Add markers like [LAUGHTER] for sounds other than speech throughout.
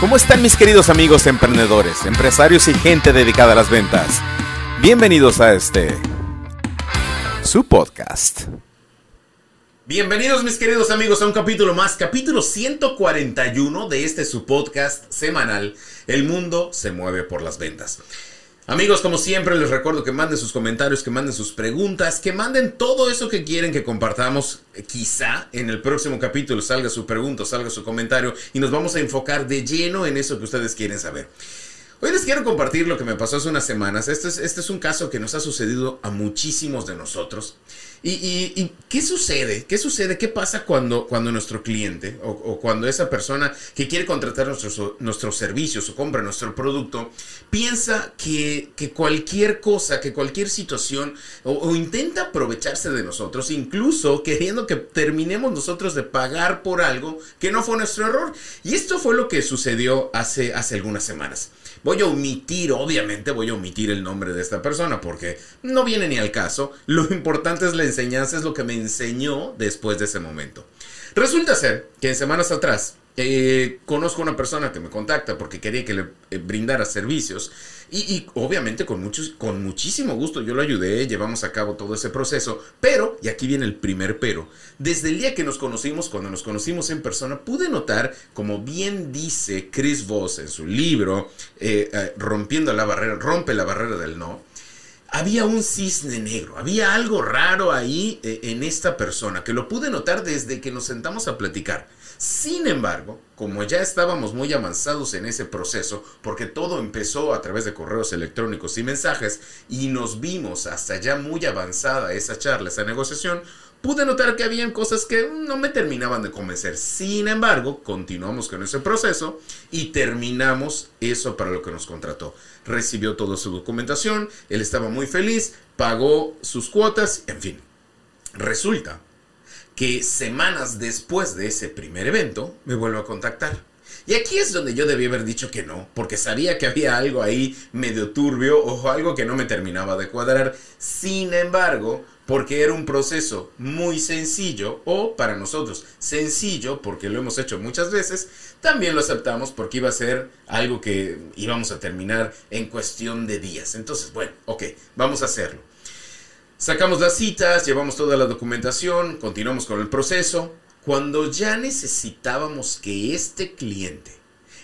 ¿Cómo están mis queridos amigos emprendedores, empresarios y gente dedicada a las ventas? Bienvenidos a este, su podcast. Bienvenidos mis queridos amigos a un capítulo más, capítulo 141 de este su podcast semanal, El mundo se mueve por las ventas. Amigos, como siempre, les recuerdo que manden sus comentarios, que manden sus preguntas, que manden todo eso que quieren que compartamos. Eh, quizá en el próximo capítulo salga su pregunta, salga su comentario y nos vamos a enfocar de lleno en eso que ustedes quieren saber. Hoy les quiero compartir lo que me pasó hace unas semanas. Este es, este es un caso que nos ha sucedido a muchísimos de nosotros. ¿Y, qué sucede? ¿Qué sucede? ¿Qué pasa cuando, cuando nuestro cliente o, cuando esa persona que quiere contratar nuestros, nuestros servicios o compra nuestro producto piensa que, cualquier cosa, que cualquier situación o, intenta aprovecharse de nosotros, incluso queriendo que terminemos nosotros de pagar por algo que no fue nuestro error? Y esto fue lo que sucedió hace, hace algunas semanas. Voy a omitir, obviamente voy a omitir el nombre de esta persona porque no viene ni al caso. Lo importante es la enseñanza, es lo que me enseñó después de ese momento. Resulta ser que en semanas atrás eh, conozco a una persona que me contacta porque quería que le eh, brindara servicios y, obviamente con, muchos, con muchísimo gusto yo lo ayudé, llevamos a cabo todo ese proceso, pero, y aquí viene el primer pero, desde el día que nos conocimos, cuando nos conocimos en persona, pude notar, como bien dice Chris Voss en su libro, eh, Rompiendo la barrera, rompe la barrera del no, había un cisne negro, había algo raro ahí en esta persona, que lo pude notar desde que nos sentamos a platicar. Sin embargo, como ya estábamos muy avanzados en ese proceso, porque todo empezó a través de correos electrónicos y mensajes, y nos vimos hasta ya muy avanzada esa charla, esa negociación, pude notar que habían cosas que no me terminaban de convencer. Sin embargo, continuamos con ese proceso y terminamos eso para lo que nos contrató. Recibió toda su documentación, él estaba muy feliz, pagó sus cuotas, en fin. Resulta que semanas después de ese primer evento me vuelvo a contactar. Y aquí es donde yo debí haber dicho que no, porque sabía que había algo ahí medio turbio o algo que no me terminaba de cuadrar. Sin embargo, porque era un proceso muy sencillo, o para nosotros sencillo, porque lo hemos hecho muchas veces, también lo aceptamos porque iba a ser algo que íbamos a terminar en cuestión de días. Entonces, bueno, ok, vamos a hacerlo. Sacamos las citas, llevamos toda la documentación, continuamos con el proceso. Cuando ya necesitábamos que este cliente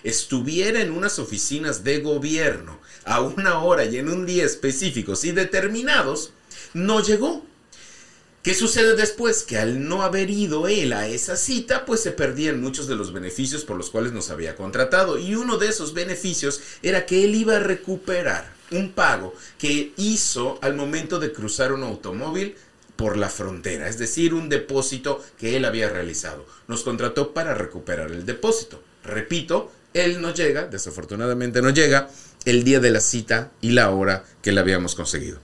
estuviera en unas oficinas de gobierno a una hora y en un día específicos y determinados, no llegó. ¿Qué sucede después? Que al no haber ido él a esa cita, pues se perdían muchos de los beneficios por los cuales nos había contratado. Y uno de esos beneficios era que él iba a recuperar un pago que hizo al momento de cruzar un automóvil por la frontera, es decir, un depósito que él había realizado. Nos contrató para recuperar el depósito. Repito, él no llega, desafortunadamente no llega, el día de la cita y la hora que le habíamos conseguido.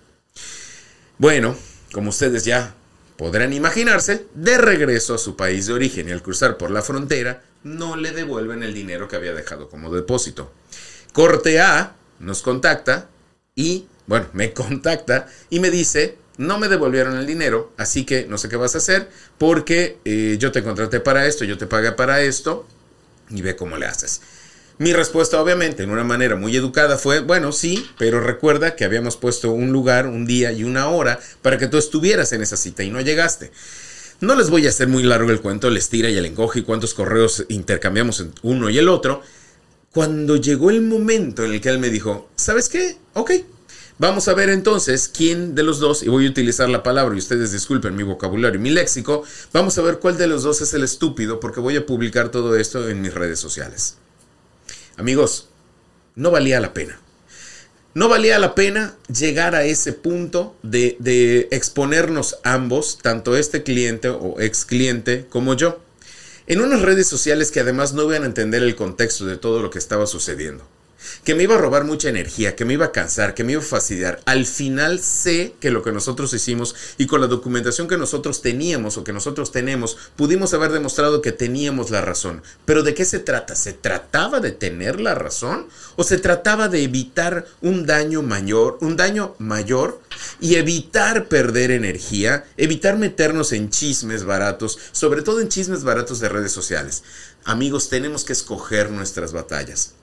Bueno, como ustedes ya podrán imaginarse, de regreso a su país de origen y al cruzar por la frontera, no le devuelven el dinero que había dejado como depósito. Corte A nos contacta y, bueno, me [LAUGHS] contacta y me dice, no me devolvieron el dinero, así que no sé qué vas a hacer porque eh, yo te contraté para esto, yo te pagué para esto y ve cómo le haces. Mi respuesta, obviamente, en una manera muy educada fue, bueno, sí, pero recuerda que habíamos puesto un lugar, un día y una hora para que tú estuvieras en esa cita y no llegaste. No les voy a hacer muy largo el cuento, les tira y el encoge y cuántos correos intercambiamos uno y el otro, cuando llegó el momento en el que él me dijo, ¿sabes qué? Ok, vamos a ver entonces quién de los dos, y voy a utilizar la palabra, y ustedes disculpen mi vocabulario y mi léxico, vamos a ver cuál de los dos es el estúpido, porque voy a publicar todo esto en mis redes sociales. Amigos, no valía la pena. No valía la pena llegar a ese punto de, exponernos ambos, tanto este cliente o ex cliente como yo en unas redes sociales que además no iban a entender el contexto de todo lo que estaba sucediendo. Que me iba a robar mucha energía, que me iba a cansar, que me iba a fastidiar. Al final sé que lo que nosotros hicimos y con la documentación que nosotros teníamos o que nosotros tenemos, pudimos haber demostrado que teníamos la razón. Pero ¿de qué se trata? ¿Se trataba de tener la razón o se trataba de evitar un daño mayor, un daño mayor y evitar perder energía, evitar meternos en chismes baratos, sobre todo en chismes baratos de redes sociales? Amigos, tenemos que escoger nuestras batallas.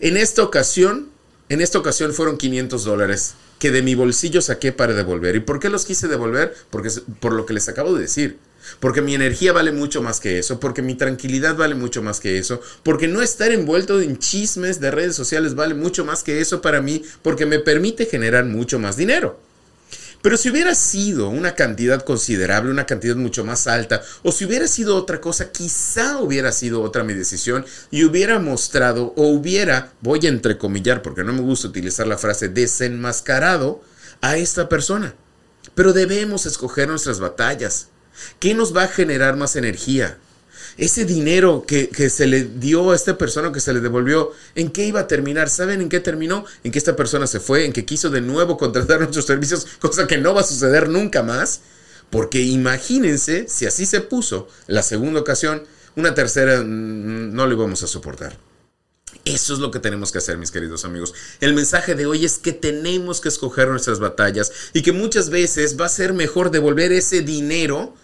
En esta ocasión, en esta ocasión fueron 500 dólares que de mi bolsillo saqué para devolver. ¿Y por qué los quise devolver? Porque por lo que les acabo de decir. Porque mi energía vale mucho más que eso, porque mi tranquilidad vale mucho más que eso, porque no estar envuelto en chismes de redes sociales vale mucho más que eso para mí, porque me permite generar mucho más dinero. Pero si hubiera sido una cantidad considerable, una cantidad mucho más alta, o si hubiera sido otra cosa, quizá hubiera sido otra mi decisión y hubiera mostrado o hubiera, voy a entrecomillar porque no me gusta utilizar la frase desenmascarado a esta persona. Pero debemos escoger nuestras batallas. ¿Qué nos va a generar más energía? Ese dinero que, se le dio a esta persona que se le devolvió, ¿en qué iba a terminar? ¿Saben en qué terminó? En que esta persona se fue, en que quiso de nuevo contratar [LAUGHS] nuestros servicios, cosa que no va a suceder nunca más. Porque imagínense si así se puso la segunda ocasión, una tercera mm, no lo íbamos a soportar. Eso es lo que tenemos que hacer, mis queridos amigos. El mensaje de hoy es que tenemos que escoger nuestras batallas y que muchas veces va a ser mejor devolver ese dinero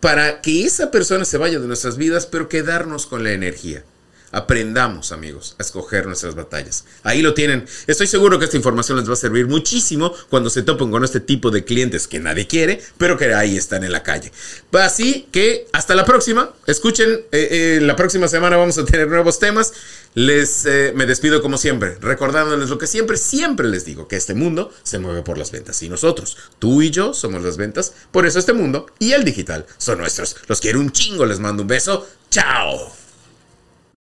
para que esa persona se vaya de nuestras vidas, pero quedarnos con la energía. Aprendamos, amigos, a escoger nuestras batallas. Ahí lo tienen. Estoy seguro que esta información les va a servir muchísimo cuando se topen con este tipo de clientes que nadie quiere, pero que ahí están en la calle. Así que hasta la próxima. Escuchen, eh, eh, la próxima semana vamos a tener nuevos temas. Les eh, me despido como siempre, recordándoles lo que siempre, siempre les digo, que este mundo se mueve por las ventas. Y nosotros, tú y yo, somos las ventas. Por eso este mundo y el digital son nuestros. Los quiero un chingo, les mando un beso. Chao.